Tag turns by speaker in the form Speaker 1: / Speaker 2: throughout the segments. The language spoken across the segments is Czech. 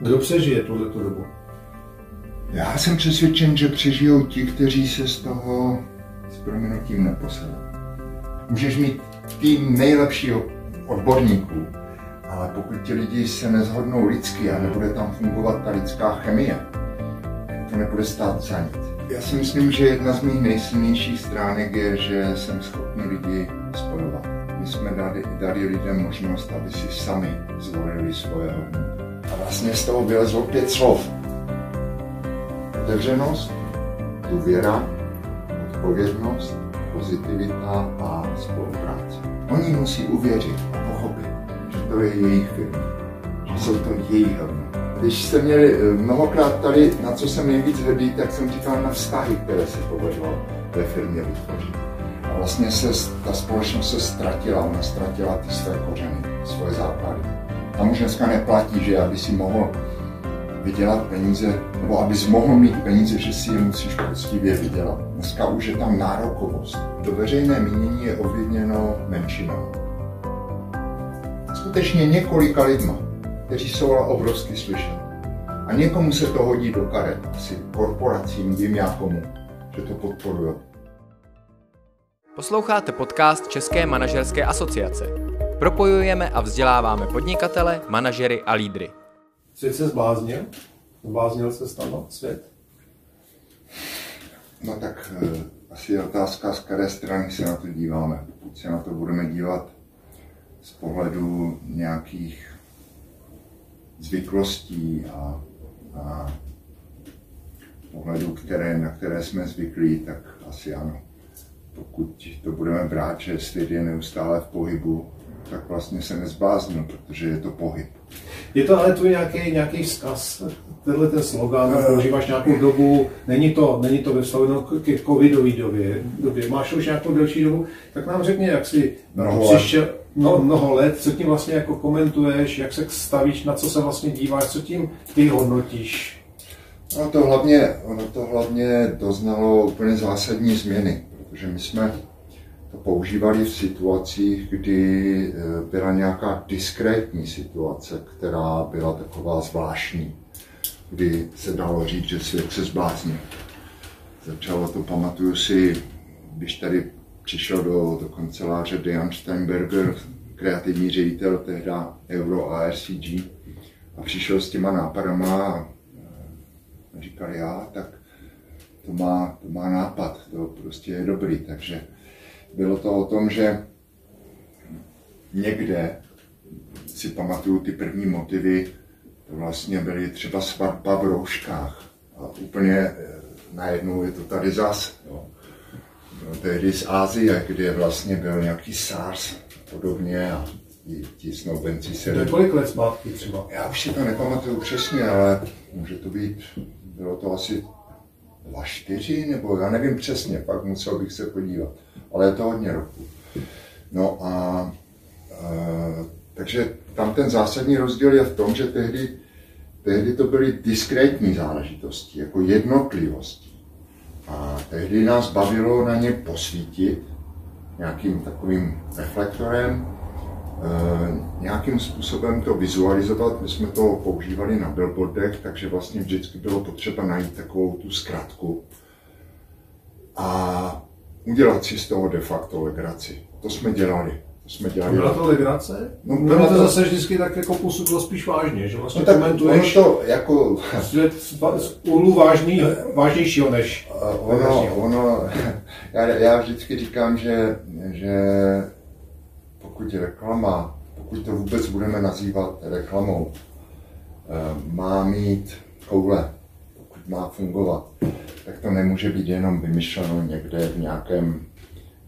Speaker 1: Kdo přežije tuhle dobu?
Speaker 2: Já jsem přesvědčen, že přežijou ti, kteří se z toho s proměnutím neposedou. Můžeš mít tým nejlepšího odborníků, ale pokud ti lidi se nezhodnou lidsky a nebude tam fungovat ta lidská chemie, to nebude stát za nic. Já si myslím, že jedna z mých nejsilnějších stránek je, že jsem schopný lidi spojovat. My jsme dali, dali lidem možnost, aby si sami zvolili svoje hodnoty. Vlastně z toho vylezlo pět slov. Otevřenost, důvěra, odpovědnost, pozitivita a spolupráce. Oni musí uvěřit a pochopit, že to je jejich firma, že jsou to jejich hodnoty. Když jste měli eh, mnohokrát tady, na co jsem nejvíc hrdý, tak jsem říkal na vztahy, které se povedlo ve firmě vytvořit. A vlastně se ta společnost se ztratila, ona ztratila ty své kořeny, svoje základy. Tam už dneska neplatí, že aby si mohl vydělat peníze, nebo abys mohl mít peníze, že si je musíš poctivě vydělat. Dneska už je tam nárokovost. To veřejné mínění je ovlivněno menšinou. Skutečně několika lidma, kteří jsou ale obrovsky slyšet. A někomu se to hodí do karet, asi korporacím, vím já komu, že to podporují.
Speaker 3: Posloucháte podcast České manažerské asociace. Propojujeme a vzděláváme podnikatele, manažery a lídry.
Speaker 1: Svět se zbláznil? Zbláznil se stano svět?
Speaker 2: No tak e, asi je otázka, z které strany se na to díváme. Pokud se na to budeme dívat z pohledu nějakých zvyklostí a, a pohledu, které, na které jsme zvyklí, tak asi ano. Pokud to budeme brát, že svět je neustále v pohybu, tak vlastně se nezbláznil, protože je to pohyb.
Speaker 1: Je to ale tvůj nějaký, nějaký vzkaz, tenhle ten slogan, uh, používáš nějakou dobu, není to, není to ve vztahu ke covidové době, době, máš už nějakou delší dobu, tak nám řekni, jak jsi mnoho přišel, let. No, mnoho let, co tím vlastně jako komentuješ, jak se stavíš, na co se vlastně díváš, co tím ty hodnotíš?
Speaker 2: No to hlavně, ono to hlavně doznalo úplně zásadní změny, protože my jsme používali v situacích, kdy eh, byla nějaká diskrétní situace, která byla taková zvláštní, kdy se dalo říct, že svět se zbláznil. Začalo to, pamatuju si, když tady přišel do, do kanceláře Dejan Steinberger, kreativní ředitel tehda Euro a RCG, a přišel s těma nápadama a říkal já, tak to má, to má nápad, to prostě je dobrý, takže bylo to o tom, že někde si pamatuju ty první motivy, to vlastně byly třeba svatba v rouškách. A úplně eh, najednou je to tady zas. Jo. No, tehdy z Ázie, kde vlastně byl nějaký SARS a podobně a ti, ti snoubenci se...
Speaker 1: To je kolik let zpátky třeba?
Speaker 2: Já už si to nepamatuju přesně, ale může to být, bylo to asi dva čtyři, nebo já nevím přesně, pak musel bych se podívat ale je to hodně roku. No a e, takže tam ten zásadní rozdíl je v tom, že tehdy, tehdy to byly diskrétní záležitosti, jako jednotlivosti. A tehdy nás bavilo na ně posvítit nějakým takovým reflektorem, nějakým způsobem to vizualizovat. My jsme to používali na billboardech, takže vlastně vždycky bylo potřeba najít takovou tu zkratku. A udělat si z toho de facto legraci. To jsme dělali. To jsme dělali.
Speaker 1: Byla to legrace? No, bylo to, to zase vždycky tak jako působilo spíš vážně, že vlastně no,
Speaker 2: tak komentuješ to jako...
Speaker 1: svět z úhlu vážný, vážnějšího než...
Speaker 2: Ono, ono, já, já vždycky říkám, že, že pokud reklama, pokud to vůbec budeme nazývat reklamou, eh, má mít koule, pokud má fungovat, tak to nemůže být jenom vymyšleno někde v nějakém,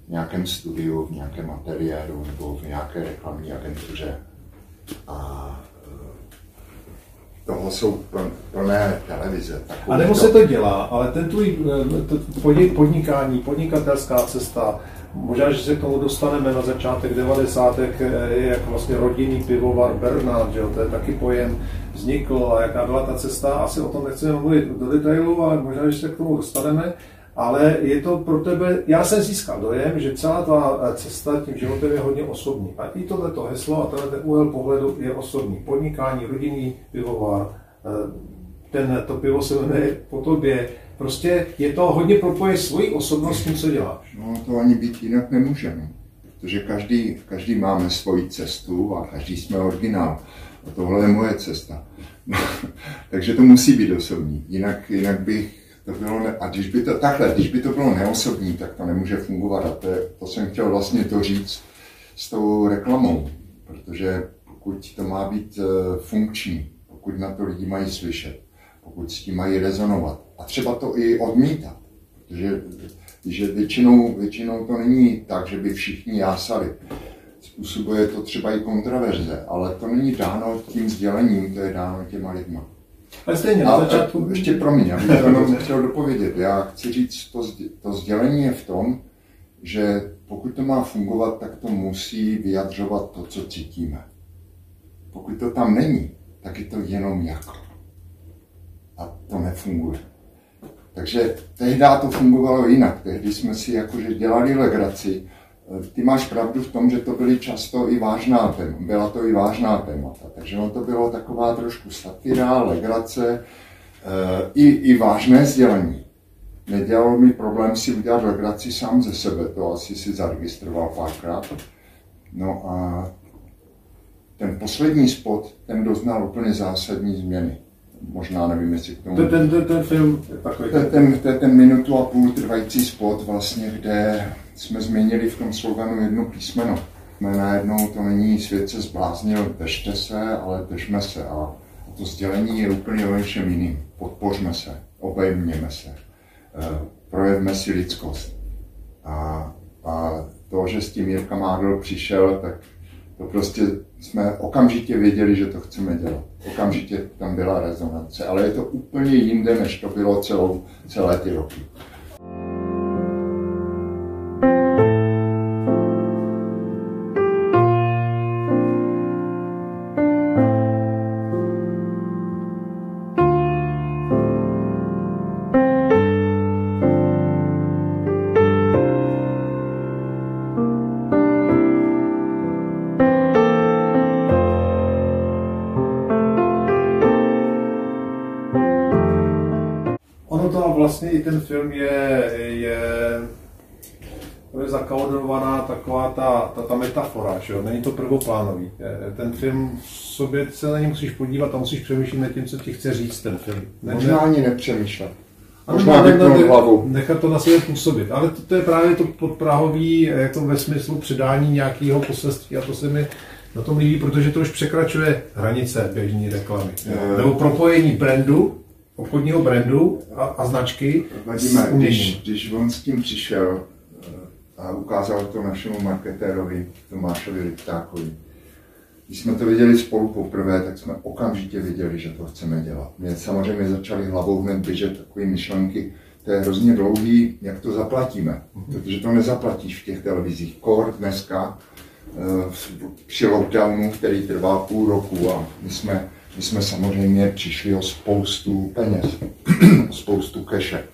Speaker 2: nějakém studiu, v nějakém ateliéru nebo v nějaké reklamní agentuře. A e, toho jsou plné televize.
Speaker 1: A nebo se to dělá, ale ten tvůj e, podnikání, podnikatelská cesta, možná, že se k tomu dostaneme na začátek 90. je jak vlastně rodinný pivovar Bernard, že jo? to je taky pojem, vznikl a jaká byla ta cesta. Asi o tom nechceme mluvit do detailu, ale možná, že se k tomu dostaneme. Ale je to pro tebe, já jsem získal dojem, že celá ta cesta tím životem je hodně osobní. A i tohleto heslo a tenhle úhel pohledu je osobní. Podnikání, rodinný pivovar ten, to pivo se jmenuje po tobě. Prostě je to hodně propoje svojí osobnost tím, co děláš.
Speaker 2: No to ani být jinak nemůže, no. protože každý, každý máme svoji cestu a každý jsme originál. A tohle je moje cesta. No, takže to musí být osobní, jinak, jinak bych to bylo, ne, a když by to, takhle, když by to bylo neosobní, tak to nemůže fungovat a to, je, to jsem chtěl vlastně to říct s tou reklamou, protože pokud to má být uh, funkční, pokud na to lidi mají slyšet, pokud s tím mají rezonovat a třeba to i odmítat, protože že většinou, většinou to není tak, že by všichni jásali. Způsobuje to třeba i kontraverze, ale to není dáno tím sdělením, to je dáno těma lidma.
Speaker 1: Ale stejně, na začátku...
Speaker 2: Ještě pro mě, abych to jenom chtěl dopovědět. Já chci říct, to, to sdělení je v tom, že pokud to má fungovat, tak to musí vyjadřovat to, co cítíme. Pokud to tam není, tak je to jenom jako. A to nefunguje. Takže tehdy to fungovalo jinak. Tehdy jsme si jakože dělali legraci. Ty máš pravdu v tom, že to byly často i vážná téma. Byla to i vážná témata. Takže ono to bylo taková trošku satira, legrace, eh, i, i vážné sdělení. Nedělalo mi problém si udělat legraci sám ze sebe, to asi si zaregistroval párkrát. No a ten poslední spot, ten doznal úplně zásadní změny. Možná nevím, jestli k tomu...
Speaker 1: Ten, ten, ten, ten film je takový...
Speaker 2: Ten, ten, ten, ten minutu a půl trvající spot vlastně, kde jsme změnili v tom sloganu jedno písmeno. Jsme najednou to není svět se zbláznil, držte se, ale držme se. A to sdělení je úplně o něčem jiným. Podpořme se, obejměme se, eh, projevme si lidskost. A, a to, že s tím Jirka Mádl přišel, tak to prostě jsme okamžitě věděli, že to chceme dělat. Okamžitě tam byla rezonance, ale je to úplně jinde, než to bylo celou, celé ty roky.
Speaker 1: Metafora, že jo? není to prvoplánový. Ten film v sobě se na něj musíš podívat a musíš přemýšlet nad tím, co ti chce říct ten film.
Speaker 2: Ne, Možná ani nepřemýšlet. Možná ne, ne, hlavu.
Speaker 1: Nechat to na sebe působit. Ale to, to je právě to podprahový jako ve smyslu předání nějakého poselství a to se mi na tom líbí, protože to už překračuje hranice běžní reklamy. Je... Nebo propojení brandu obchodního brandu a, a značky
Speaker 2: Vadíme, když, když on s tím přišel a ukázal to našemu marketérovi Tomášovi Liptákovi, když jsme to viděli spolu poprvé, tak jsme okamžitě viděli, že to chceme dělat. Mě samozřejmě začaly hlavou hned běžet takové myšlenky, to je hrozně dlouhý, jak to zaplatíme, protože to nezaplatíš v těch televizích. Kor dneska eh, při lockdownu, který trvá půl roku a my jsme my jsme samozřejmě přišli o spoustu peněz, o spoustu keše.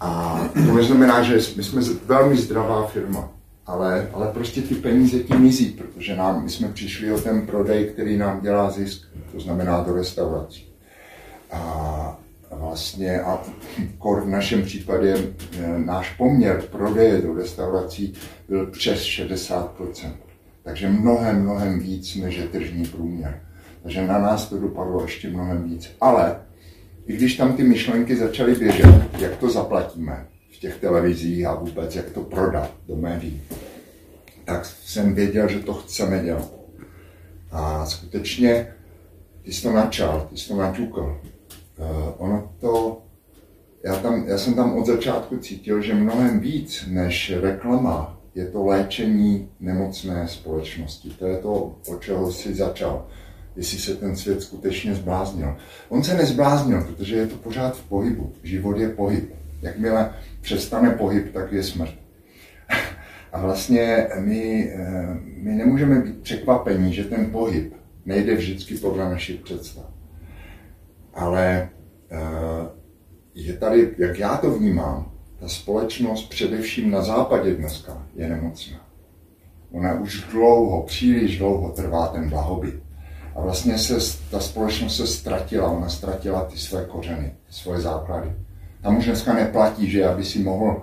Speaker 2: A to neznamená, že my jsme velmi zdravá firma, ale, ale prostě ty peníze tím mizí, protože nám, my jsme přišli o ten prodej, který nám dělá zisk, to znamená do restaurací. A vlastně, a kor v našem případě e, náš poměr prodeje do restaurací byl přes 60%. Takže mnohem, mnohem víc než je tržní průměr. Takže na nás to dopadlo ještě mnohem víc. Ale i když tam ty myšlenky začaly běžet, jak to zaplatíme v těch televizích a vůbec jak to prodat do médií, tak jsem věděl, že to chceme dělat. A skutečně ty jsi to načal, ty jsi to naťukl. Uh, ono to, já, tam, já jsem tam od začátku cítil, že mnohem víc než reklama je to léčení nemocné společnosti. To je to, o čeho jsi začal jestli se ten svět skutečně zbláznil. On se nezbláznil, protože je to pořád v pohybu. Život je pohyb. Jakmile přestane pohyb, tak je smrt. A vlastně my, eh, my nemůžeme být překvapení, že ten pohyb nejde vždycky podle našich představ. Ale eh, je tady, jak já to vnímám, ta společnost především na západě dneska je nemocná. Ona už dlouho, příliš dlouho trvá ten blahobyt a vlastně se ta společnost se ztratila, ona ztratila ty své kořeny, ty svoje základy. Tam už dneska neplatí, že aby si mohl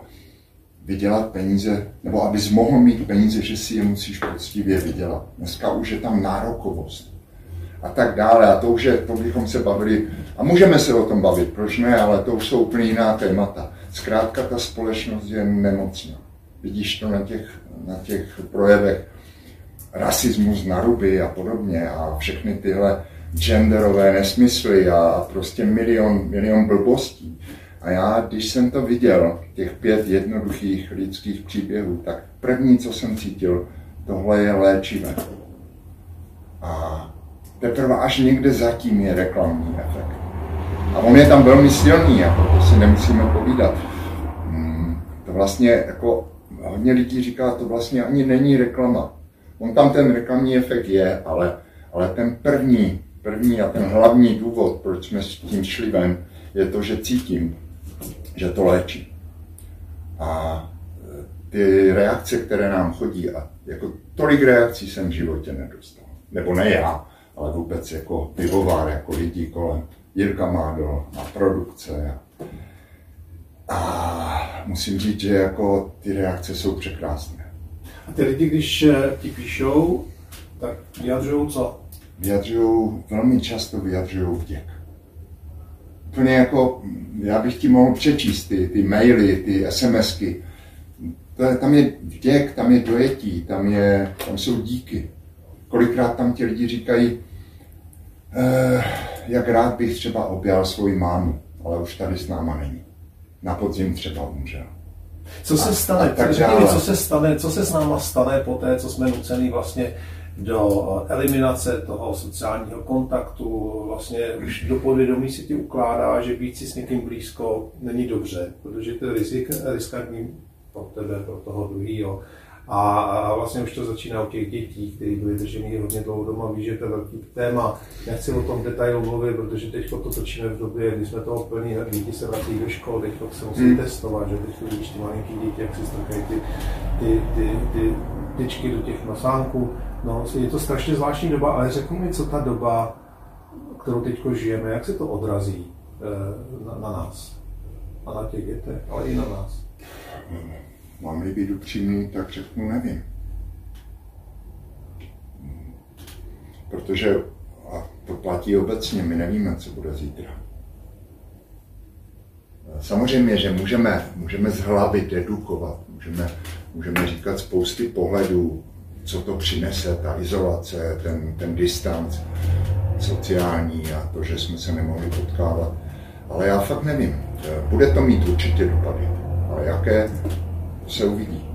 Speaker 2: vydělat peníze, nebo abys mohl mít peníze, že si je musíš poctivě vydělat. Dneska už je tam nárokovost a tak dále. A to už je, to bychom se bavili, a můžeme se o tom bavit, proč ne, ale to už jsou úplně jiná témata. Zkrátka ta společnost je nemocná. Vidíš to na těch, na těch projevech rasismus na ruby a podobně a všechny tyhle genderové nesmysly a, a prostě milion, milion blbostí. A já, když jsem to viděl, těch pět jednoduchých lidských příběhů, tak první, co jsem cítil, tohle je léčivé. A teprve až někde zatím je reklamní efekt. A on je tam velmi silný, jako to si nemusíme povídat. Hmm, to vlastně jako hodně lidí říká, to vlastně ani není reklama. On tam ten reklamní efekt je, ale, ale ten první, první a ten hlavní důvod, proč jsme s tím šli ven, je to, že cítím, že to léčí. A e, ty reakce, které nám chodí, a jako tolik reakcí jsem v životě nedostal. Nebo ne já, ale vůbec jako pivovar, jako lidi kolem. Jirka Mádl a produkce. A musím říct, že jako ty reakce jsou překrásné.
Speaker 1: A ty lidi, když eh, ti píšou, tak vyjadřují co?
Speaker 2: Vyjadřují, velmi často vyjadřují vděk. Úplně jako, já bych ti mohl přečíst ty, ty maily, ty SMSky. To je, tam je vděk, tam je dojetí, tam, je, tam jsou díky. Kolikrát tam ti lidi říkají, eh, jak rád bych třeba objal svoji mámu, ale už tady s náma není. Na podzim třeba umřel.
Speaker 1: Co se stane, tak řekni co se stane, co se s náma stane po té, co jsme nucený vlastně do eliminace toho sociálního kontaktu, vlastně už do podvědomí si ti ukládá, že být si s někým blízko není dobře, protože to je rizik, riskantní pro tebe, pro toho druhého. A, a vlastně už to začíná u těch dětí, které byly držený hodně dlouho doma, víš, že to je velký téma. Nechci o tom detailu mluvit, protože teď to točíme v době, kdy jsme toho plní, děti se vrací do škol, teď se musí hmm. testovat, že teď vidíš ty malinký děti, jak si strkají ty, ty, ty, ty tyčky do těch nosánků. No, je to strašně zvláštní doba, ale řekni mi, co ta doba, kterou teď žijeme, jak se to odrazí eh, na, na nás a na těch dětech, ale i na nás.
Speaker 2: Mám-li být upřímný, tak řeknu nevím. Protože, a to platí obecně, my nevíme, co bude zítra. Samozřejmě, že můžeme, můžeme z hlavy dedukovat, můžeme, můžeme říkat spousty pohledů, co to přinese, ta izolace, ten, ten distanc sociální a to, že jsme se nemohli potkávat. Ale já fakt nevím. Bude to mít určitě dopady. Ale jaké, se uvidí.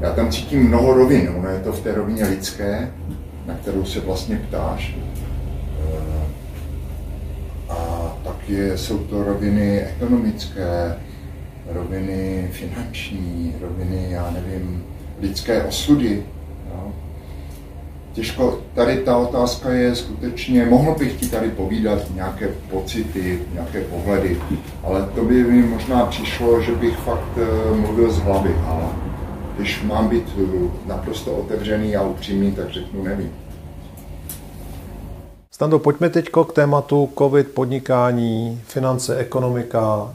Speaker 2: Já tam cítím mnoho rovin. Ono je to v té rovině lidské, na kterou se vlastně ptáš. Eh, a pak je, jsou to roviny ekonomické, roviny finanční, roviny, já nevím, lidské osudy. Těžko, tady ta otázka je skutečně, mohl bych ti tady povídat nějaké pocity, nějaké pohledy, ale to by mi možná přišlo, že bych fakt eh, mluvil z hlavy, ale když mám být eh, naprosto otevřený a upřímný, tak řeknu nevím.
Speaker 1: Stando, pojďme teď k tématu COVID, podnikání, finance, ekonomika.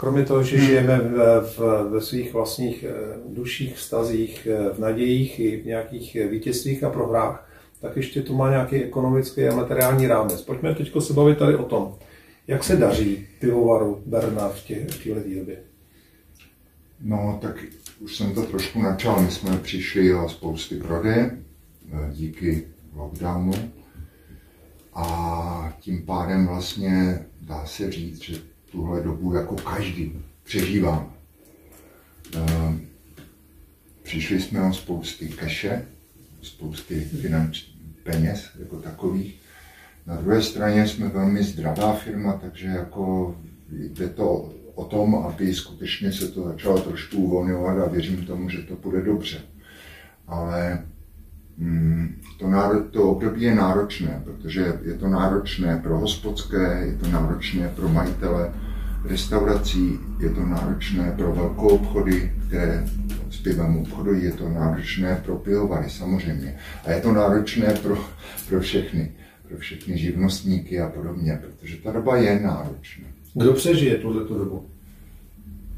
Speaker 1: Kromě toho, že hmm. žijeme v, v, ve svých vlastních eh, duších, vztazích, eh, v nadějích i v nějakých eh, vítězstvích a prohrách, tak ještě tu má nějaký ekonomický a materiální rámec. Pojďme teď se bavit tady o tom, jak se daří pivovaru Bernard v, této době.
Speaker 2: No, tak už jsem to trošku načal. My jsme přišli o spousty prodeje díky lockdownu a tím pádem vlastně dá se říct, že tuhle dobu jako každý přežívám. Ehm, přišli jsme o spousty keše, spousty finančních peněz jako takových. Na druhé straně jsme velmi zdravá firma, takže jako jde to o tom, aby skutečně se to začalo trošku uvolňovat a věřím tomu, že to bude dobře. Ale to, náro, to období je náročné, protože je to náročné pro hospodské, je to náročné pro majitele restaurací, je to náročné pro velkou obchody, které s pivem obchodují, je to náročné pro pivovary samozřejmě. A je to náročné pro, pro všechny. pro všechny živnostníky a podobně, protože ta doba je náročná.
Speaker 1: Kdo přežije tuhle tu dobu?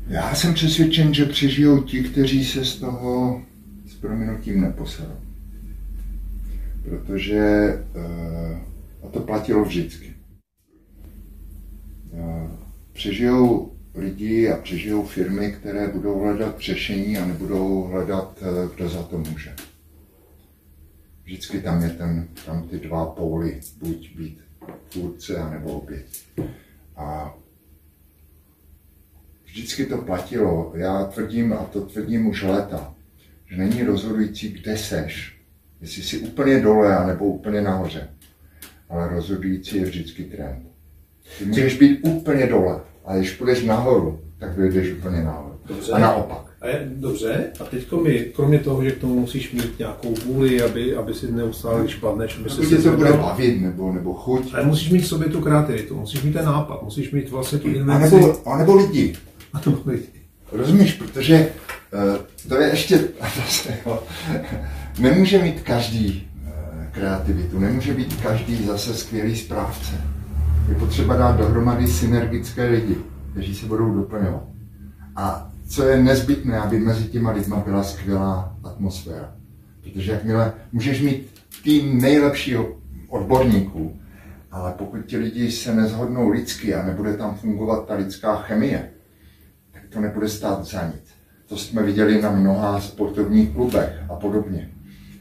Speaker 2: Já jsem přesvědčen, že přežijou ti, kteří se z toho s prominutím neposerou. Protože, eh, a to platilo vždycky, eh, přežijou lidi a přežijou firmy, které budou hledat řešení a nebudou hledat, eh, kdo za to může. Vždycky tam je ten, tam ty dva póly, buď být tvůrce, anebo oběť. A vždycky to platilo. Já tvrdím, a to tvrdím už léta, že není rozhodující, kde seš. Jestli jsi úplně dole, nebo úplně nahoře. Ale rozhodující je vždycky trend. Ty můžeš být úplně dole, a když půjdeš nahoru, tak vyjdeš úplně nahoru. Dobře. A naopak.
Speaker 1: A je, dobře, a teď mi, kromě toho, že k tomu musíš mít nějakou vůli, aby, aby si neustále, když padneš, aby
Speaker 2: se to bude bavit, nebo, nebo chuť.
Speaker 1: Ale musíš mít v sobě tu kreativitu, musíš mít ten nápad, musíš mít vlastně tu
Speaker 2: invenci. A nebo, a nebo lidi.
Speaker 1: A nebo lidi.
Speaker 2: Rozumíš, protože uh, to je ještě, nemůže mít každý uh, kreativitu, nemůže být každý zase skvělý správce. Je potřeba dát dohromady synergické lidi, kteří se budou doplňovat. A co je nezbytné, aby mezi těma lidma byla skvělá atmosféra. Protože jakmile můžeš mít tým nejlepšího odborníků, ale pokud ti lidi se nezhodnou lidsky a nebude tam fungovat ta lidská chemie, tak to nebude stát za nic. To jsme viděli na mnoha sportovních klubech a podobně.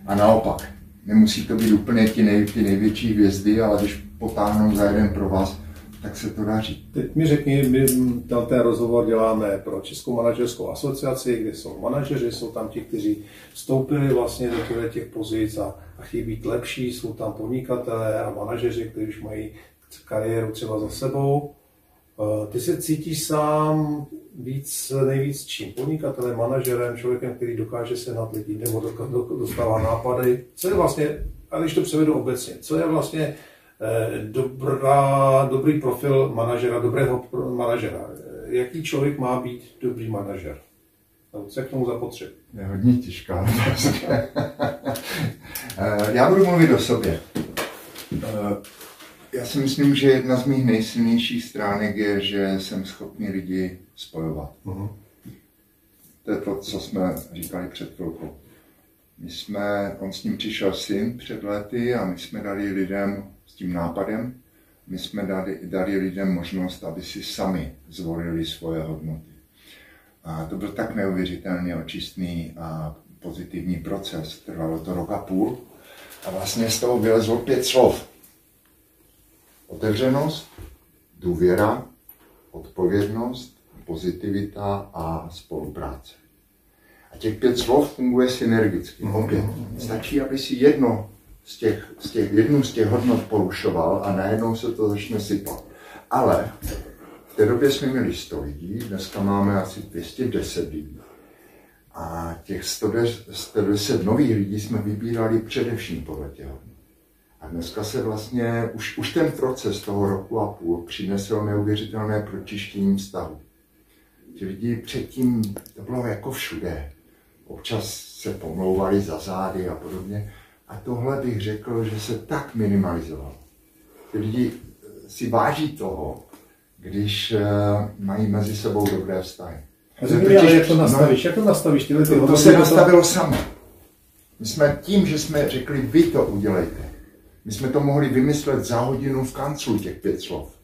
Speaker 2: A naopak, nemusí to být úplně ti, nej, ty největší hvězdy, ale když potáhnou za jeden pro vás, tak se to daří.
Speaker 1: Teď mi řekni, my ten rozhovor děláme pro Českou manažerskou asociaci, kde jsou manažeři, jsou tam ti, kteří vstoupili vlastně do těch pozic a, a chtějí být lepší, jsou tam podnikatelé a manažeři, kteří už mají kariéru třeba za sebou. Eh, ty se cítíš sám víc, nejvíc čím? Podnikatelem, manažerem, člověkem, který dokáže se nad lidi nebo dostává nápady. Co je vlastně, a když to převedu obecně, co je vlastně Eh, dobrá, dobrý profil manažera, dobrého manažera. Eh, jaký člověk má být dobrý manažer? Co je k tomu zapotřebí?
Speaker 2: Je hodně těžká eh, Já budu mluvit o sobě. Já si myslím, že jedna z mých nejsilnějších stránek je, že jsem schopný lidi spojovat. Uh-huh. To je to, co jsme říkali před chvilkou. My jsme, on s ním přišel syn před lety a my jsme dali lidem s tím nápadem, my jsme dali, dali lidem možnost, aby si sami zvolili svoje hodnoty. A to byl tak neuvěřitelně očistný a pozitivní proces. Trvalo to rok a půl a vlastně z toho vylezlo pět slov. Otevřenost, důvěra, odpovědnost, pozitivita a spolupráce. A těch pět slov funguje synergicky. Opět. Stačí, aby si jedno z těch, z těch, jednu z těch hodnot porušoval a najednou se to začne sypat. Ale v té době jsme měli 100 lidí, dneska máme asi 210 lidí. A těch 110 nových lidí jsme vybírali především podle těch hodnot. A dneska se vlastně, už, už ten proces toho roku a půl přinesl neuvěřitelné pročištění vztahu. Ti lidi předtím, to bylo jako všude. Občas se pomlouvali za zády a podobně. A tohle bych řekl, že se tak minimalizoval. Ty lidi eh, si váží toho, když uh, mají mezi sebou dobré vztahy.
Speaker 1: A totiž, ale jak to nastavíš? No, jak to nastavíš? Tyhle ty
Speaker 2: to, to se nastavilo samo. My jsme tím, že jsme řekli, vy to udělejte. My jsme to mohli vymyslet za hodinu v kanclu, těch pět slov.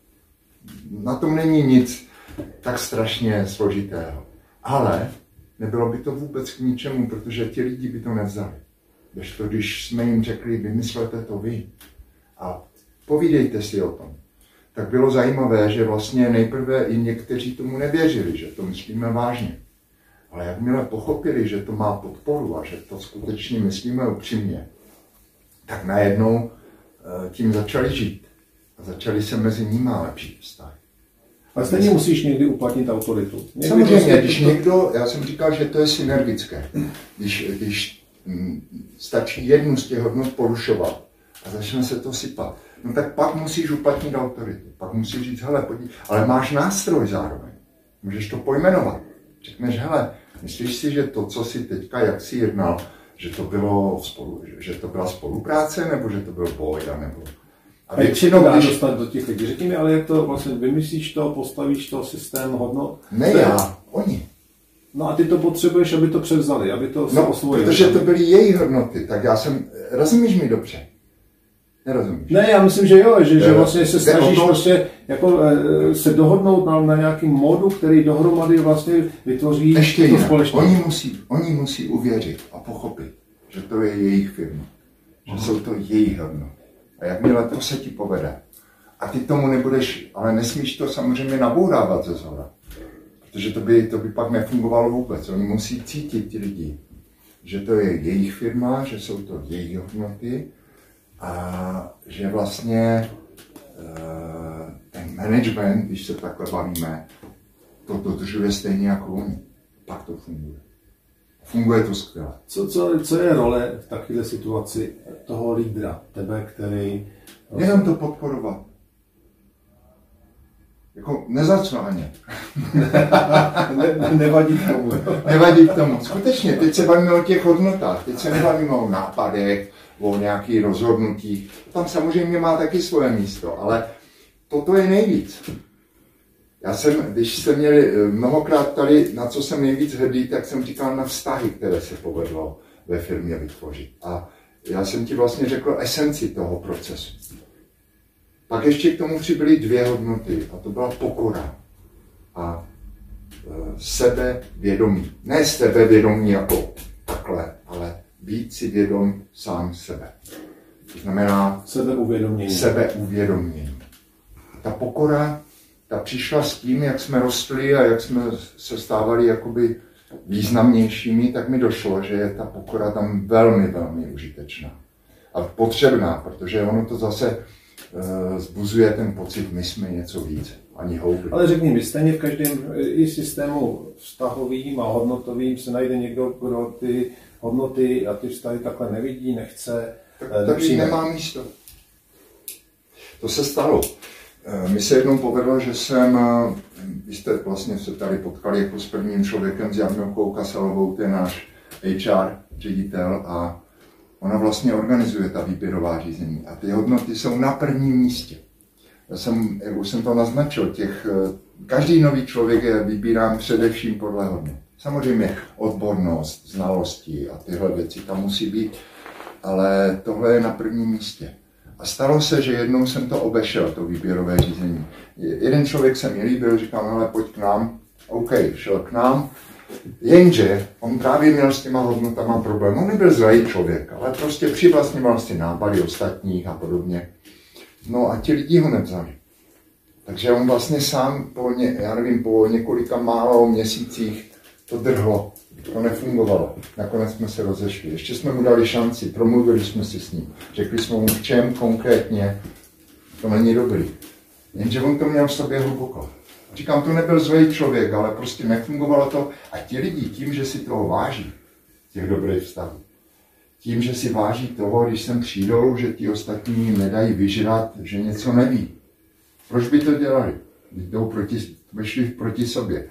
Speaker 2: Na tom není nic tak strašně složitého. Ale nebylo by to vůbec k ničemu, protože ti lidi by to nevzali. Když to, když jsme jim řekli, vymyslete to vy a povídejte si o tom, tak bylo zajímavé, že vlastně nejprve i někteří tomu nevěřili, že to myslíme vážně. Ale jakmile pochopili, že to má podporu a že to skutečně myslíme upřímně, tak najednou tím začali žít. A začali se mezi nimi lepší vztahy.
Speaker 1: Ale stejně musíš někdy uplatnit autoritu.
Speaker 2: Někdy Samozřejmě, když to... někdo, já jsem říkal, že to je synergické. Když, když stačí jednu z těch hodnot porušovat a začne se to sypat. No tak pak musíš uplatnit autoritu. Pak musíš říct, hele, podí, ale máš nástroj zároveň. Můžeš to pojmenovat. Řekneš, hele, myslíš si, že to, co si teďka, jak si jednal, že to, bylo spolu, že to byla spolupráce, nebo že to byl boj, nebo...
Speaker 1: A většinou, když... dostat do těch lidí. Řekni mi, ale jak to vlastně vymyslíš to, postavíš to systém hodnot?
Speaker 2: Ne já, oni.
Speaker 1: No a ty to potřebuješ, aby to převzali, aby to
Speaker 2: no, osvojili. protože to byly jejich hodnoty, tak já jsem, rozumíš mi dobře? Nerozumíš?
Speaker 1: Ne, já myslím, že jo, že, že vlastně se snažíš to... prostě jako e, se dohodnout na, na nějakým modu, který dohromady vlastně vytvoří
Speaker 2: Ještě to společnost. Oni musí, oni musí uvěřit a pochopit, že to je jejich firma, že Aha. jsou to jejich hodnoty. A jakmile to se ti povede, a ty tomu nebudeš, ale nesmíš to samozřejmě nabourávat ze zhora. Protože to by, to by pak nefungovalo vůbec. Oni musí cítit ti lidi, že to je jejich firma, že jsou to jejich hodnoty a že vlastně uh, ten management, když se takhle bavíme, to dodržuje stejně jako oni. Pak to funguje. Funguje to skvěle.
Speaker 1: Co, co, co je role v takové situaci toho lídra, tebe, který...
Speaker 2: Jenom to podporovat. Jako nezacláně.
Speaker 1: ne, nevadí k tomu.
Speaker 2: nevadí k tomu. Skutečně, teď se bavíme o těch hodnotách, teď se nebavíme o nápadech, o nějakých rozhodnutích. Tam samozřejmě má taky svoje místo, ale toto je nejvíc. Já jsem, když jste měli eh, mnohokrát tady, na co jsem nejvíc hrdý, tak jsem říkal na vztahy, které se povedlo ve firmě vytvořit. A já jsem ti vlastně řekl esenci toho procesu. Pak ještě k tomu přibyly dvě hodnoty a to byla pokora a e, sebevědomí. Ne sebevědomí jako být si vědom sám sebe. To znamená
Speaker 1: sebeuvědomění.
Speaker 2: sebeuvědomění. Ta pokora, ta přišla s tím, jak jsme rostli a jak jsme se stávali jakoby významnějšími, tak mi došlo, že je ta pokora tam velmi, velmi užitečná. A potřebná, protože ono to zase Eh, zbuzuje ten pocit, my jsme něco víc, ani houby.
Speaker 1: Ale řekni mi, stejně v každém i systému vztahovým a hodnotovým se najde někdo, kdo ty hodnoty a ty vztahy takhle nevidí, nechce.
Speaker 2: Tak eh, tady nemá místo. To se stalo. Eh, mi se jednou povedlo, že jsem, vy jste vlastně se tady potkali jako s prvním člověkem s Jarmilkou Kasalovou, ten náš HR ředitel a Ona vlastně organizuje ta výběrová řízení a ty hodnoty jsou na prvním místě. Já jsem, jak už jsem to naznačil, těch, eh, každý nový člověk je vybírán především podle hodnot. Samozřejmě odbornost, znalosti a tyhle věci tam musí být, ale tohle je na prvním místě. A stalo se, že jednou jsem to obešel, to výběrové řízení. Jeden člověk se mi líbil, říkal, ale pojď k nám. OK, šel k nám, Jenže on právě měl s těma hodnotama problém. On nebyl zlej člověk, ale prostě přivlastňoval si nápady ostatních a podobně. No a ti lidi ho nevzali. Takže on vlastně sám po, ně, já nevím, po několika málo měsících to drhlo. To nefungovalo. Nakonec jsme se rozešli. Ještě jsme mu dali šanci, promluvili jsme si s ním. Řekli jsme mu, v čem konkrétně to není dobrý. Jenže on to měl v sobě hluboko. Říkám, to nebyl zlej člověk, ale prostě nefungovalo to. A ti lidi tím, že si toho váží, těch dobrých vztahů, tím, že si váží toho, když sem přijdou, že ti ostatní jim nedají vyžrat, že něco neví. Proč by to dělali? Jdou proti, vyšli proti sobě.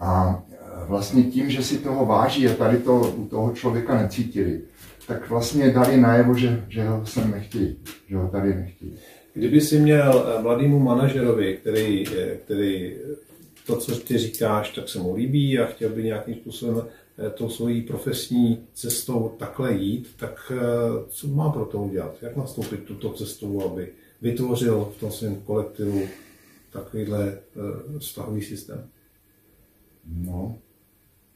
Speaker 2: A vlastně tím, že si toho váží a tady to u toho člověka necítili, tak vlastně dali najevo, že, že ho sem nechtějí, že ho tady nechtějí.
Speaker 1: Kdyby si měl eh, mladému manažerovi, který, eh, který to, co ty říkáš, tak se mu líbí a chtěl by nějakým způsobem eh, tou svojí profesní cestou takhle jít, tak co má pro to udělat? Jak nastoupit tuto cestu, aby vytvořil v tom svém kolektivu takovýhle vztahový systém?
Speaker 2: No,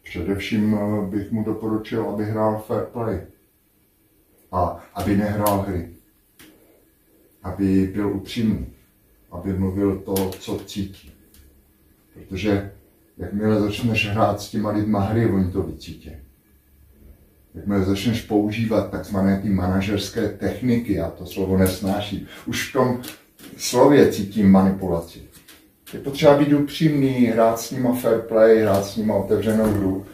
Speaker 2: především bych mu doporučil, aby hrál fair play a aby nehrál hry aby byl upřímný, aby mluvil to, co cítí. Protože jakmile začneš hrát s těma lidma hry, oni to vycítí. Jakmile začneš používat takzvané ty manažerské techniky, a to slovo nesnáší, už v tom slově cítím manipulaci. Je potřeba být upřímný, hrát s nima fair play, hrát s nima otevřenou hru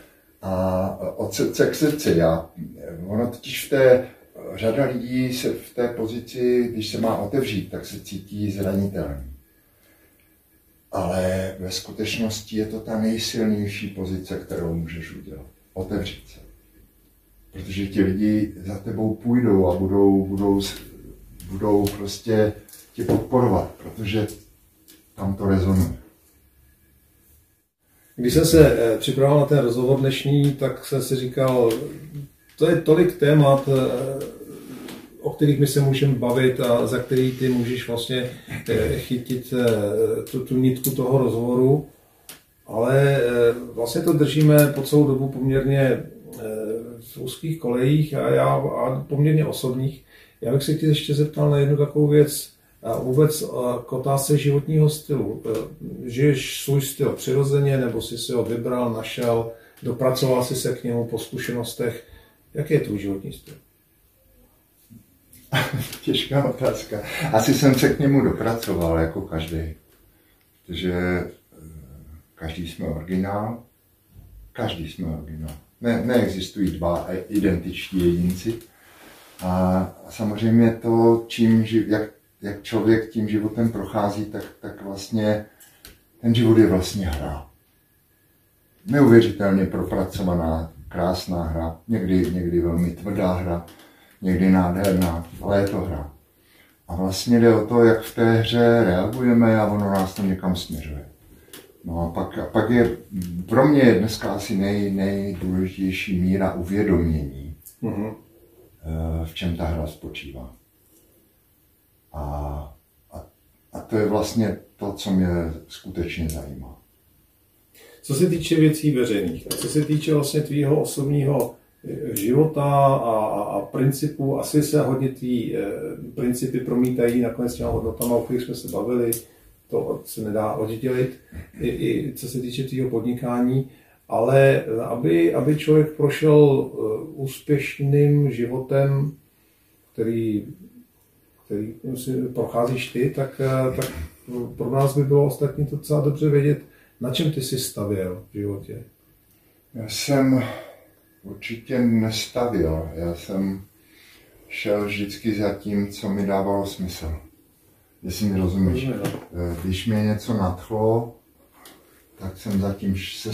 Speaker 2: a od srdce k srdci. Já, ono totiž v té řada lidí se v té pozici, když se má otevřít, tak se cítí zranitelný. Ale ve skutečnosti je to ta nejsilnější pozice, kterou můžeš udělat. Otevřít se. Protože ti lidi za tebou půjdou a budou, budou, budou prostě tě podporovat, protože tam to rezonuje.
Speaker 1: Když jsem se eh, připravoval na ten rozhovor dnešní, tak jsem si říkal, to je tolik témat, eh, o kterých my se můžeme bavit a za který ty můžeš vlastně eh, chytit tu, tu nitku toho rozhovoru, ale vlastně to držíme po celou dobu poměrně v úzkých kolejích a já a poměrně osobních. Já bych se tě ještě zeptal na jednu takovou věc, vůbec k otázce životního stylu. E, žiješ svůj styl přirozeně, nebo jsi si ho vybral, našel, dopracoval jsi se k němu po zkušenostech. Jaký je tvůj životní styl?
Speaker 2: Těžká otázka. Asi jsem se k němu dopracoval, jako každý. Protože e, každý jsme originál. Každý jsme originál. Ne, neexistují dva identičtí jedinci. A samozřejmě to, čím, jak jak člověk tím životem prochází, tak, tak vlastně ten život je vlastně hra. Neuvěřitelně propracovaná, krásná hra, někdy, někdy velmi tvrdá hra, někdy nádherná, ale je to hra. A vlastně jde o to, jak v té hře reagujeme a ono nás to někam směřuje. No a pak, a pak je pro mě je dneska asi nej, nejdůležitější míra uvědomění, mm-hmm. v čem ta hra spočívá. A, a, a to je vlastně to, co mě skutečně zajímá.
Speaker 1: Co se týče věcí veřejných, co se týče vlastně tvýho osobního eh, života a, a, a principů, asi se hodně ty e, principy promítají nakonec těma hodnotama, o kterých jsme se bavili, to se nedá oddělit, i, i co se týče tvýho podnikání, ale aby, aby člověk prošel uh, úspěšným životem, který který si procházíš ty, tak, eh, tak pro nás by bylo ostatní to docela dobře vědět, na čem ty jsi stavěl v životě.
Speaker 2: Já jsem určitě nestavil. Já jsem šel vždycky za tím, co mi dávalo smysl. Jestli mi rozumíš. No. Eh, když mě něco nadchlo, tak jsem zatím se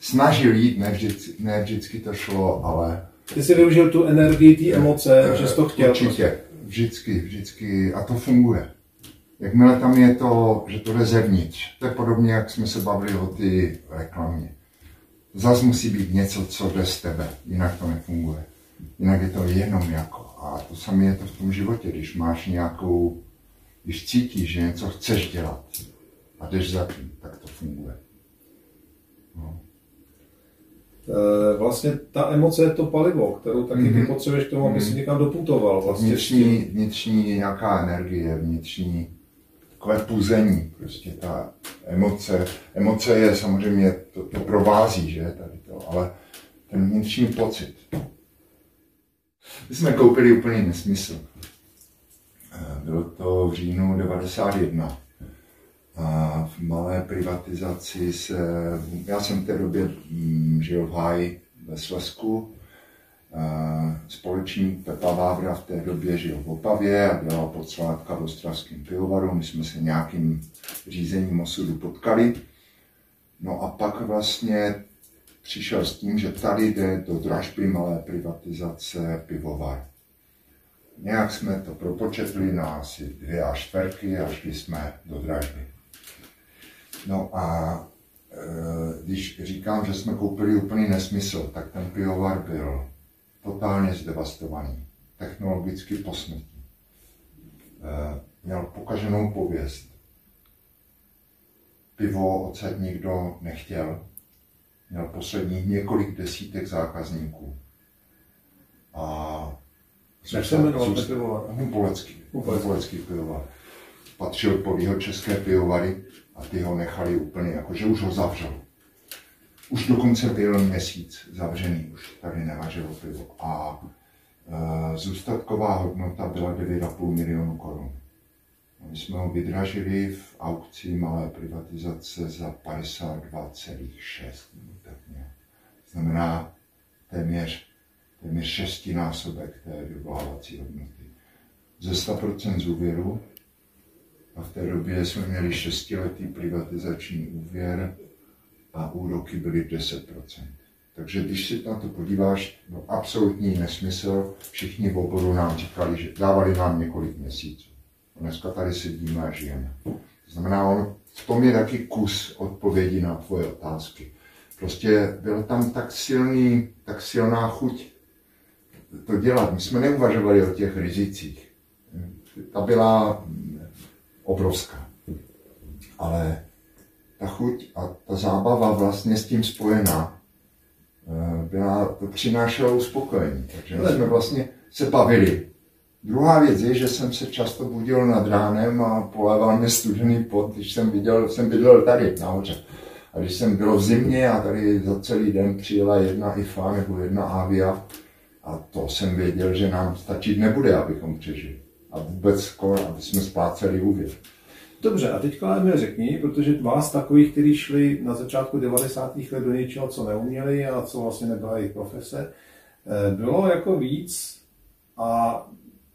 Speaker 2: snažil jít, ne vždycky, ne vždycky to šlo, ale...
Speaker 1: Ty jsi využil tu energii, ty emoce, že jsi to chtěl.
Speaker 2: Určitě. Vždycky, vždycky. A to funguje. Jakmile tam je to, že to jde zevnitř, to je podobně, jak jsme se bavili o ty reklamě. Zas musí být něco, co jde z tebe, jinak to nefunguje. Jinak je to jenom jako. A to samé je to v tom životě, když máš nějakou, když cítíš, že něco chceš dělat a jdeš za tím, tak to funguje. No.
Speaker 1: Eh, vlastně ta emoce je to palivo, kterou taky mm-hmm. ty potřebuješ k tomu, aby si mhm. někam doputoval. Vlastně
Speaker 2: vnitřní, vnitřní nějaká energie, vnitřní takové puzení, prostě ta emoce. Emoce je samozřejmě, to, to provází, že, tady to, ale ten vnitřní pocit. My jsme koupili úplný nesmysl. Eh, bylo to v říjnu 91 a v malé privatizaci se, já jsem v té době mm, žil v Háji ve Slesku, společník Pepa Vávra v té době žil v Opavě a dělal podcelátka v Ostravském pivovaru. My jsme se nějakým řízením osudu potkali. No a pak vlastně přišel s tím, že tady jde do dražby malé privatizace pivovar. Nějak jsme to propočetli na asi dvě až čtvrtky a šli jsme do dražby. No a e, když říkám, že jsme koupili úplný nesmysl, tak ten pivovar byl totálně zdevastovaný, technologicky posmrtný. E, měl pokaženou pověst. Pivo ocet nikdo nechtěl. Měl posledních několik desítek zákazníků. A
Speaker 1: Jak se jmenoval ten pivovar?
Speaker 2: Humpolecký. Humpolecký pivovar. Patřil pod jeho české pivovary a ty ho nechali úplně, jako že už ho zavřel. Už dokonce byl měsíc zavřený, už tady nevařilo pivo. A e, zůstatková hodnota byla 9,5 milionů korun. My jsme ho vydražili v aukci malé privatizace za 52,6. Tak Znamená téměř, téměř šestinásobek té vyvolávací hodnoty. Ze 100% z úvěru a v té době jsme měli šestiletý privatizační úvěr a úroky byly 10%. Takže když si na to podíváš, no absolutní nesmysl, všichni v oboru nám říkali, že dávali nám několik měsíců. A dneska tady sedíme a žijeme. To znamená, on v tom je taky kus odpovědi na tvoje otázky. Prostě byla tam tak silný, tak silná chuť to dělat. My jsme neuvažovali o těch rizicích. Ta byla obrovská. Ale ta chuť a ta zábava vlastně s tím spojená eh, byla, to přinášelo uspokojení. Takže my jsme vlastně se bavili. Druhá věc je, že jsem se často budil nad ránem a poléval mě studený pot, když jsem viděl, jsem bydlel tady nahoře. A když jsem byl v zimě a tady za celý den přijela jedna IFA nebo jedna Avia, a to jsem věděl, že nám stačit nebude, abychom přežili. A vůbec skoro, aby jsme spláceli úvěr.
Speaker 1: Dobře, a teďka ale mi řekni, protože vás takových, kteří šli na začátku 90. let do něčeho, co neuměli a co vlastně nebyla jejich profese, eh, bylo jako víc a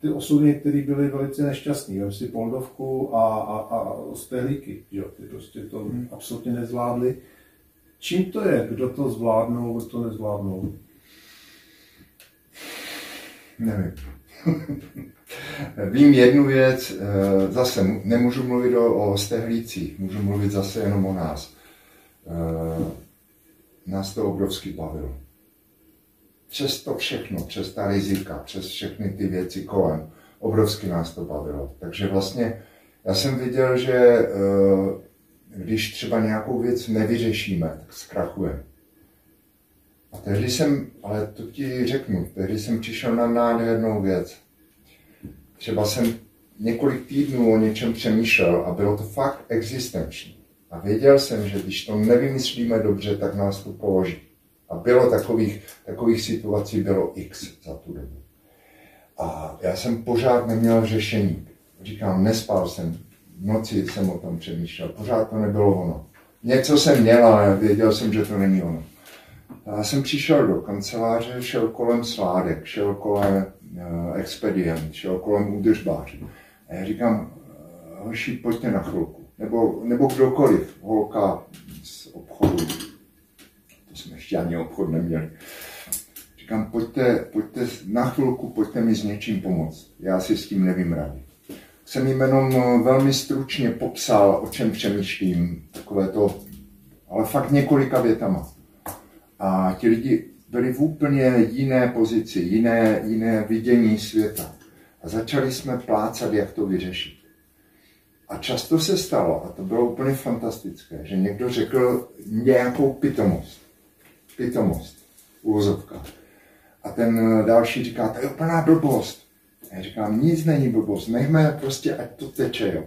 Speaker 1: ty osudy, které byly velice nešťastné. Vem si Poldovku a, a, a Stehlíky, že ty prostě to hmm. absolutně nezvládli. Čím to je? Kdo to zvládnou, kdo to nezvládnou?
Speaker 2: Nevím. Vím jednu věc, eh, zase nemůžu mluvit o, o stehlících, můžu mluvit zase jenom o nás. Eh, nás to obrovsky bavilo. Přes to všechno, přes ta rizika, přes všechny ty věci kolem, obrovsky nás to bavilo. Takže vlastně já jsem viděl, že eh, když třeba nějakou věc nevyřešíme, tak zkrachujeme. A tehdy jsem, ale to ti řeknu, tehdy jsem přišel na nádhernou věc. Třeba jsem několik týdnů o něčem přemýšlel a bylo to fakt existenční. A věděl jsem, že když to nevymyslíme dobře, tak nás to položí. A bylo takových, takových situací bylo x za tu dobu. A já jsem pořád neměl řešení. Říkám, nespal jsem, v noci jsem o tom přemýšlel, pořád to nebylo ono. Něco jsem měl, ale věděl jsem, že to není ono. Já jsem přišel do kanceláře, šel kolem sládek, šel kolem uh, expedient, šel kolem údržbářů. A já říkám, eh, hoši, pojďte na chvilku. Nebo, nebo kdokoliv, holka z obchodu. To jsme ještě ani obchod neměli. Říkám, pojďte, pojďte na chvilku, pojďte mi s něčím pomoct. Já si s tím nevím rady. Jsem jim jenom eh, velmi stručně popsal, o čem přemýšlím, takové to, ale fakt několika větama. A ti lidi byli v úplně jiné pozici, jiné, jiné vidění světa. A začali jsme plácat, jak to vyřešit. A často se stalo, a to bylo úplně fantastické, že někdo řekl nějakou pitomost. Pitomost. Úvozovka. A ten další říká, to je úplná blbost. A já říkám, nic není blbost, nechme prostě, ať to teče. Jo.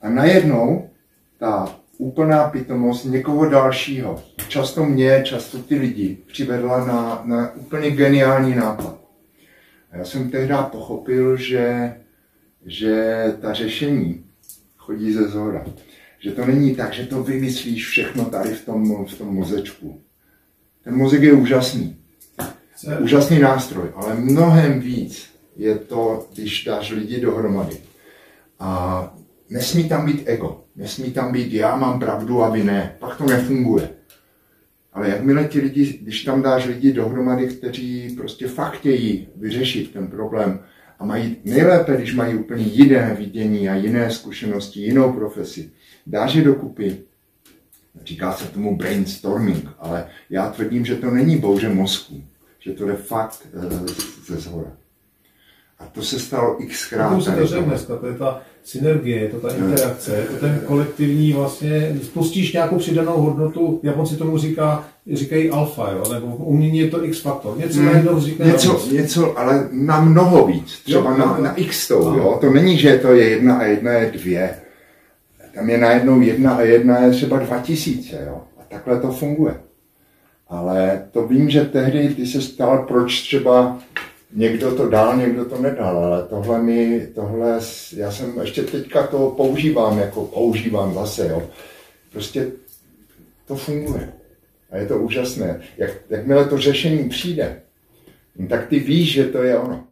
Speaker 2: A najednou ta úplná pitomost někoho dalšího, často mě, často ty lidi, přivedla na, na úplně geniální nápad. A já jsem tehdy pochopil, že, že ta řešení chodí ze zhora. Že to není tak, že to vymyslíš všechno tady v tom, v tom mozečku. Ten mozek je úžasný. Úžasný nástroj, ale mnohem víc je to, když dáš lidi dohromady. A nesmí tam být ego. Nesmí tam být já mám pravdu a vy ne. Pak to nefunguje. Ale jakmile ti lidi, když tam dáš lidi dohromady, kteří prostě fakt chtějí vyřešit ten problém a mají nejlépe, když mají úplně jiné vidění a jiné zkušenosti, jinou profesi, dáš je dokupy, říká se tomu brainstorming, ale já tvrdím, že to není bouře mozku, že to je fakt e, ze zhora. A to se stalo xkrát.
Speaker 1: To se to řekl dneska, to je ta synergie, je to ta interakce, je to ten kolektivní vlastně, spustíš nějakou přidanou hodnotu, Japonci tomu říká, říkají alfa, jo, nebo umění je to x faktor, něco hmm. najednou vznikne
Speaker 2: něco, něco, ale na mnoho víc, třeba jo, na, na x tou, jo, to není, že to je jedna a jedna je dvě, tam je najednou jedna a jedna je třeba dva tisíce, jo, a takhle to funguje. Ale to vím, že tehdy ty se stal, proč třeba někdo to dal, někdo to nedal, ale tohle mi, tohle, já jsem ještě teďka to používám, jako používám zase, jo. Prostě to funguje. A je to úžasné. Jak, jakmile to řešení přijde, no tak ty víš, že to je ono.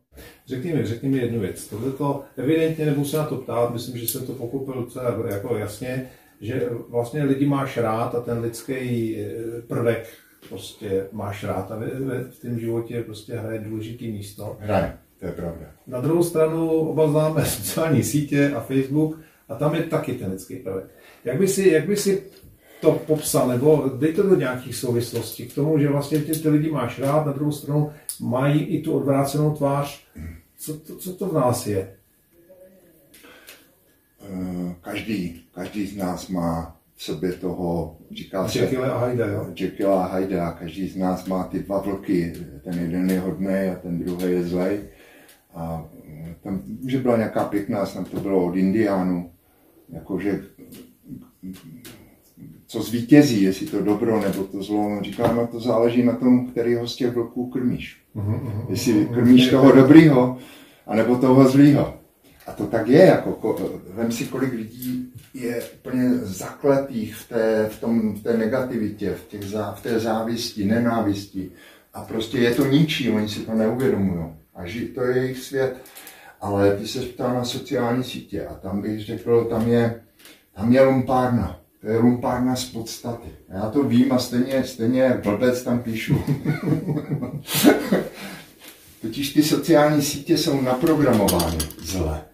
Speaker 1: Řekni mi, řekni mi jednu věc. Tohle to evidentně nebudu se na to ptát, myslím, že jsem to pochopil jako jasně, že vlastně lidi máš rád a ten lidský eh, prvek prostě máš rád a v tom životě prostě hraje důležitý místo.
Speaker 2: Hraje. To je pravda.
Speaker 1: Na druhou stranu oba známe sociální sítě a Facebook a tam je taky ten lidský prvek. Jak by si, jak by si to popsal, nebo dej to do nějakých souvislostí k tomu, že vlastně ty, ty lidi máš rád, na druhou stranu mají i tu odvrácenou tvář. Co to, co to v nás je?
Speaker 2: Eh, každý, každý z nás má v sobě toho, říká
Speaker 1: se... Jekyll a Hyde, jo?
Speaker 2: Jekyll a Hyde a každý z nás má ty dva vlky. Ten jeden je hodný a ten druhý je zlej. A eh, tam že byla nějaká pěkná, snad to bylo od Indiánů, jakože co zvítězí, jestli to dobro nebo to zlo. On říká, no to záleží na tom, který ho z těch vlků krmíš. Uh-huh, jestli krmíš toho dobrýho, anebo toho zlýho. A to tak je, jako vem si, kolik lidí je úplně zakletých v té, v tom, v té negativitě, v, těch, v té závisti, nenávisti. A prostě je to ničí, oni si to neuvědomují. A ži, to je jejich svět. Ale ty se ptal na sociální sítě a tam bych řekl, tam je, tam je lumpárna. To je lumpárna z podstaty. Já to vím a stejně, stejně blbec tam píšu. Totiž ty sociální sítě jsou naprogramovány zle.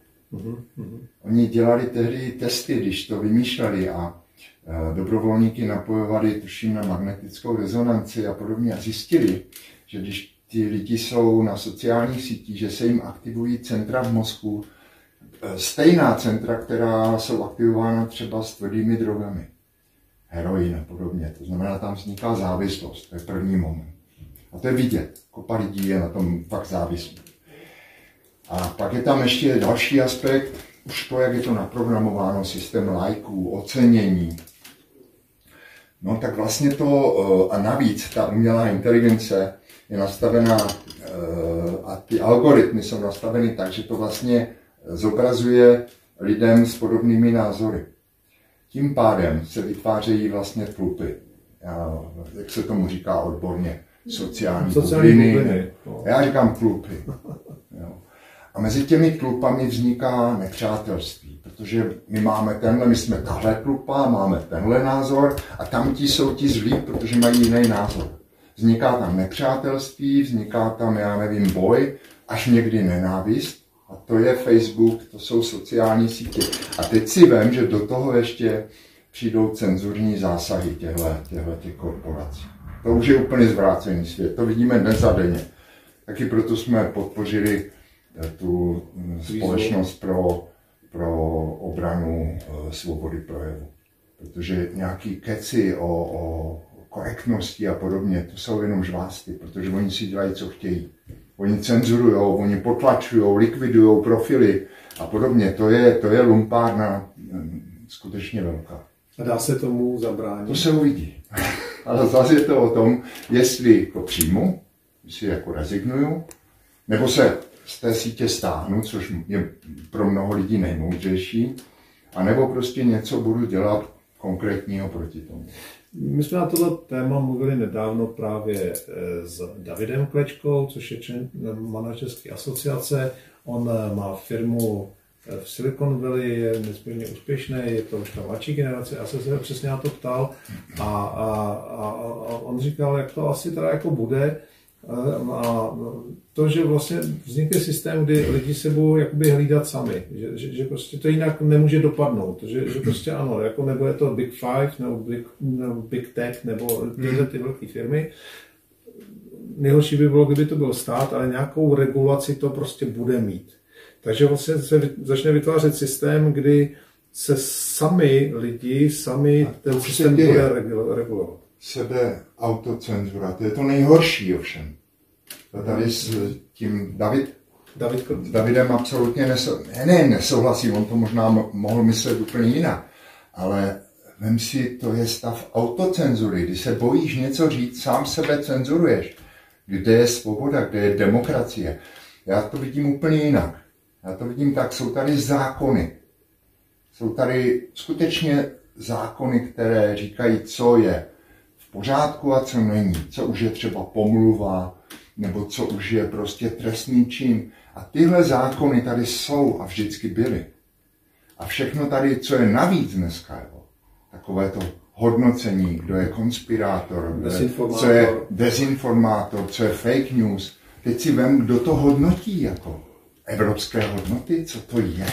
Speaker 2: Oni dělali tehdy testy, když to vymýšleli a e, dobrovolníky napojovali, tuším, na magnetickou rezonanci a podobně a zjistili, že když ty lidi jsou na sociálních sítích, že se jim aktivují centra v mozku, e, stejná centra, která jsou aktivována třeba s tvrdými drogami, heroin a podobně. To znamená, tam vzniká závislost, to je první moment. A to je vidět, kopa lidí je na tom fakt závislý. A pak je tam ještě další aspekt, už to, jak je to naprogramováno, systém lajků, ocenění. No tak vlastně to, eh, a navíc ta umělá inteligence je nastavená, eh, a ty algoritmy jsou nastaveny tak, že to vlastně zobrazuje lidem s podobnými názory. Tím pádem se vytvářejí vlastně tlupy, jak se tomu říká odborně, sociální, sociální bubliny. No. Já říkám tlupy. Jo. A mezi těmi klupami vzniká nepřátelství, protože my máme tenhle, my jsme tahle klupa, máme tenhle názor a tamti jsou ti zlí, protože mají jiný názor. Vzniká tam nepřátelství, vzniká tam, já nevím, boj, až někdy nenávist. A to je Facebook, to jsou sociální sítě. A teď si vím, že do toho ještě přijdou cenzurní zásahy těchto, těch korporací. To už je úplně zvrácený svět, to vidíme dnes a denně. Taky proto jsme podpořili tu mm, společnost pro, pro obranu eh, svobody projevu. Protože nějaký keci o, o korektnosti a podobně, to jsou jenom žvásty, protože oni si dělají, co chtějí. Oni cenzurují, oni potlačují, likvidují profily a podobně. To je, to je lumpárna mm, skutečně velká.
Speaker 1: A dá se tomu zabránit?
Speaker 2: To se uvidí. Ale zase je to o tom, jestli to přijmu, jestli jako rezignuju, nebo se z té sítě stáhnu, což je pro mnoho lidí nejmoudřejší, anebo prostě něco budu dělat konkrétního proti tomu.
Speaker 1: My jsme na tohle téma mluvili nedávno právě eh, s Davidem Klečkou, což je člen manažerské asociace. On eh, má firmu eh, v Silicon Valley, je nesmírně úspěšný, je to už ta mladší generace. Já jsem se přesně na to ptal a, a, a, a on říkal, jak to asi teda jako bude, a to, že vlastně vznikne systém, kdy lidi se budou jakoby hlídat sami, že, že, že prostě to jinak nemůže dopadnout, že, že prostě ano, jako nebo je to Big Five, nebo Big, nebo big Tech, nebo tyhle ty velké firmy. Nejhorší by bylo, kdyby to byl stát, ale nějakou regulaci to prostě bude mít. Takže vlastně se začne vytvářet systém, kdy se sami lidi, sami ten systém bude regulovat
Speaker 2: sebe autocenzura. To je to nejhorší ovšem. A tady s tím David,
Speaker 1: David
Speaker 2: Davidem absolutně nesou, ne, ne, nesouhlasí, on to možná mohl myslet úplně jinak, ale vem si, to je stav autocenzury, kdy se bojíš něco říct, sám sebe cenzuruješ. Kde je svoboda, kde je demokracie. Já to vidím úplně jinak. Já to vidím tak, jsou tady zákony. Jsou tady skutečně zákony, které říkají, co je pořádku a co není, co už je třeba pomluva, nebo co už je prostě trestný čin. A tyhle zákony tady jsou a vždycky byly. A všechno tady, co je navíc dneska, jo, takové to hodnocení, kdo je konspirátor, kdo je, co je dezinformátor, co je fake news, teď si vem, kdo to hodnotí jako evropské hodnoty, co to je.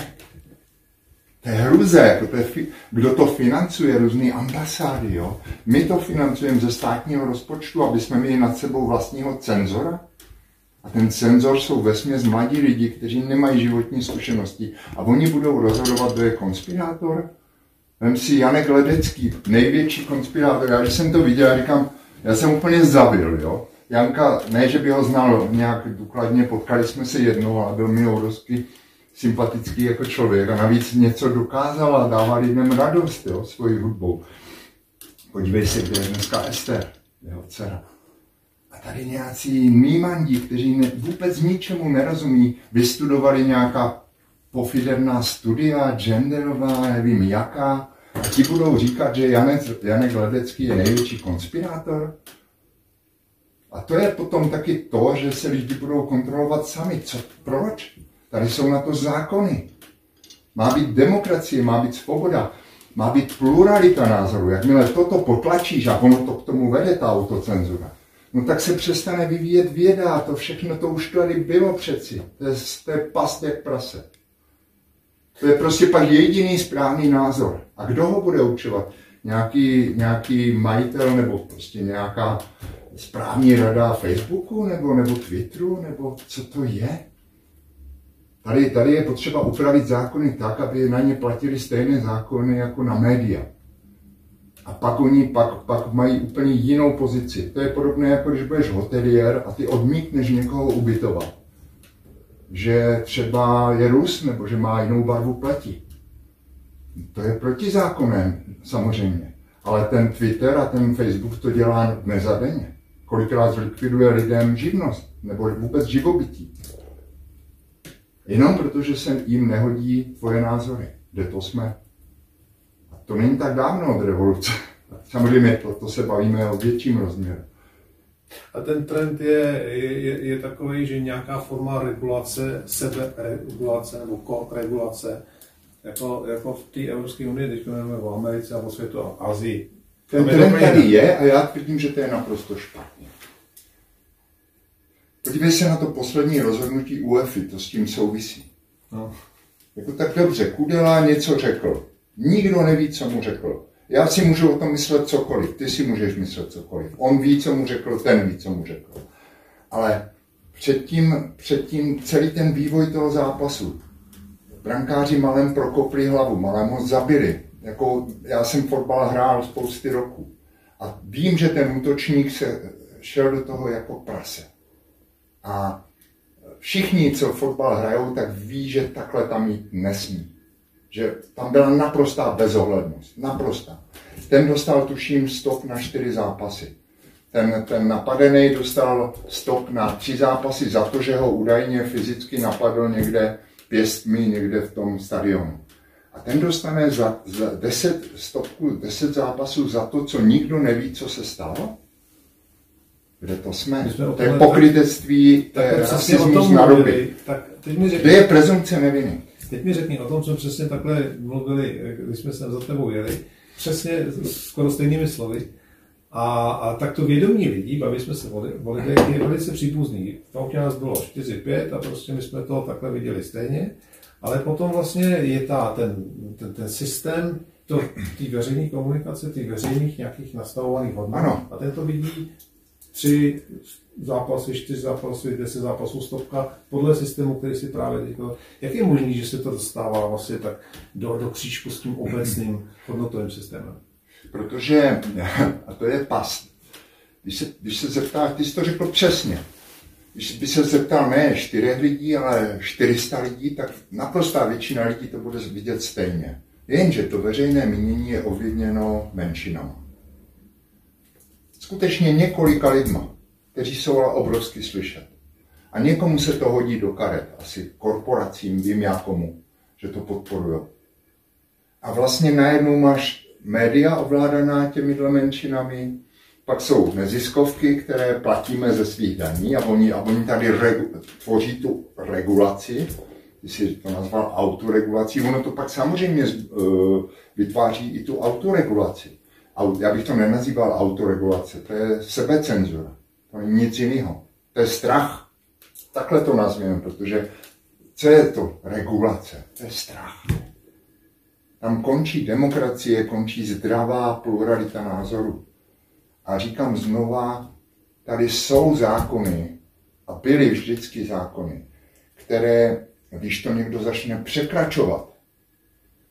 Speaker 2: To je hruze, jako to je, kdo to financuje, různé ambasády, jo. My to financujeme ze státního rozpočtu, aby jsme měli nad sebou vlastního cenzora. A ten cenzor jsou vesměs mladí lidi, kteří nemají životní zkušenosti. A oni budou rozhodovat, kdo je konspirátor. Vem si Janek Ledecký, největší konspirátor. Já když jsem to viděl, říkám, já jsem úplně zavil, jo. Janka, ne, že by ho znal nějak důkladně, potkali jsme se jednou, ale byl mi obrovský sympatický jako člověk a navíc něco dokázal a dává lidem radost, jo, svojí hudbou. Podívej se, kde je dneska Ester, jeho dcera. A tady nějací mýmandí, kteří ne, vůbec ničemu nerozumí, vystudovali nějaká pofiderná studia, genderová, nevím jaká, a ti budou říkat, že Janek, Janek Ledecký je největší konspirátor. A to je potom taky to, že se lidi budou kontrolovat sami. Co, proč? Tady jsou na to zákony. Má být demokracie, má být svoboda, má být pluralita názorů. Jakmile toto potlačíš a ono to k tomu vede, ta autocenzura, no tak se přestane vyvíjet věda. To všechno to už tady bylo přeci. To je, to je past jak prase. To je prostě pak jediný správný názor. A kdo ho bude učovat? Nějaký, nějaký majitel nebo prostě nějaká správní rada Facebooku nebo, nebo Twitteru, nebo co to je? Tady, tady je potřeba upravit zákony tak, aby na ně platili stejné zákony jako na média. A pak oni pak, pak mají úplně jinou pozici. To je podobné, jako když budeš hotelier a ty odmítneš někoho ubytovat. Že třeba je Rus nebo že má jinou barvu pleti. To je protizákonem, samozřejmě. Ale ten Twitter a ten Facebook to dělá nezadeně. Kolikrát zlikviduje lidem živnost nebo vůbec živobytí. Jenom protože se jim nehodí tvoje názory. Kde to jsme? A to není tak dávno od revoluce. Samozřejmě to, to se bavíme o větším rozměru.
Speaker 1: A ten trend je, je, je takový, že nějaká forma regulace, seberegulace nebo koregulace, jako, jako v té Evropské unii, teď mluvíme o Americe a o světu a Azii.
Speaker 2: Ten trend tady je a já tvrdím, že to je naprosto špatně. Podívej se na to poslední rozhodnutí UEFI, to s tím souvisí. No. Jako tak dobře, Kudela něco řekl. Nikdo neví, co mu řekl. Já si můžu o tom myslet cokoliv, ty si můžeš myslet cokoliv. On ví, co mu řekl, ten ví, co mu řekl. Ale předtím, předtím celý ten vývoj toho zápasu. Brankáři malem prokopli hlavu, malem ho zabili. Jako, já jsem fotbal hrál spousty roku. A vím, že ten útočník se šel do toho jako prase. A všichni, co fotbal hrajou, tak ví, že takhle tam jít nesmí. Že tam byla naprostá bezohlednost. Naprostá. Ten dostal, tuším, stop na čtyři zápasy. Ten, ten napadený dostal stop na tři zápasy za to, že ho údajně fyzicky napadl někde pěstmi, někde v tom stadionu. A ten dostane za, za deset stopků, deset zápasů za to, co nikdo neví, co se stalo? Kde to jsme? jsme to je pokrytectví, to je rasismus. Tak Kde je prezumce neviny?
Speaker 1: Teď mi řekni o tom, co přesně takhle mluvili, když jsme se za tebou jeli, přesně skoro stejnými slovy. A, a takto vědomí lidí, baví jsme se o lidech, je velice příbuzný. V tom nás bylo 4-5 a prostě my jsme to takhle viděli stejně. Ale potom vlastně je ta, ten, ten, ten systém to, té veřejné komunikace, těch veřejných nějakých nastavovaných hodnot. Ano. A ten to vidí tři zápasy, čtyři zápasy, deset zápasů, stopka, podle systému, který si právě teď... Jak je možné, že se to dostává vlastně tak do, do křížku s tím obecným hodnotovým systémem?
Speaker 2: Protože, a to je past, když se, když se zeptáš, ty jsi to řekl přesně, když by se zeptal ne čtyřech lidí, ale 400 lidí, tak naprostá většina lidí to bude vidět stejně. Jenže to veřejné mínění je ovlivněno menšinama skutečně několika lidma, kteří jsou ale obrovsky slyšet. A někomu se to hodí do karet, asi korporacím, vím já komu, že to podporují. A vlastně najednou máš média ovládaná těmihle menšinami, pak jsou neziskovky, které platíme ze svých daní a oni, a oni tady regu, tvoří tu regulaci, ty jsi to nazval autoregulací, ono to pak samozřejmě uh, vytváří i tu autoregulaci já bych to nenazýval autoregulace, to je sebecenzura. To je nic jiného. To je strach. takhle to nazvěme, protože co je to regulace? To je strach. Tam končí demokracie, končí zdravá pluralita názorů. A říkám znova, tady jsou zákony, a byly vždycky zákony, které, když to někdo začne překračovat,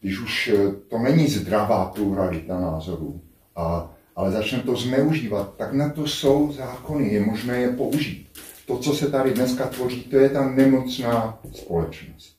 Speaker 2: když už to není zdravá pluralita názorů, a, ale začne to zneužívat, tak na to jsou zákony, je možné je použít. To, co se tady dneska tvoří, to je ta nemocná společnost.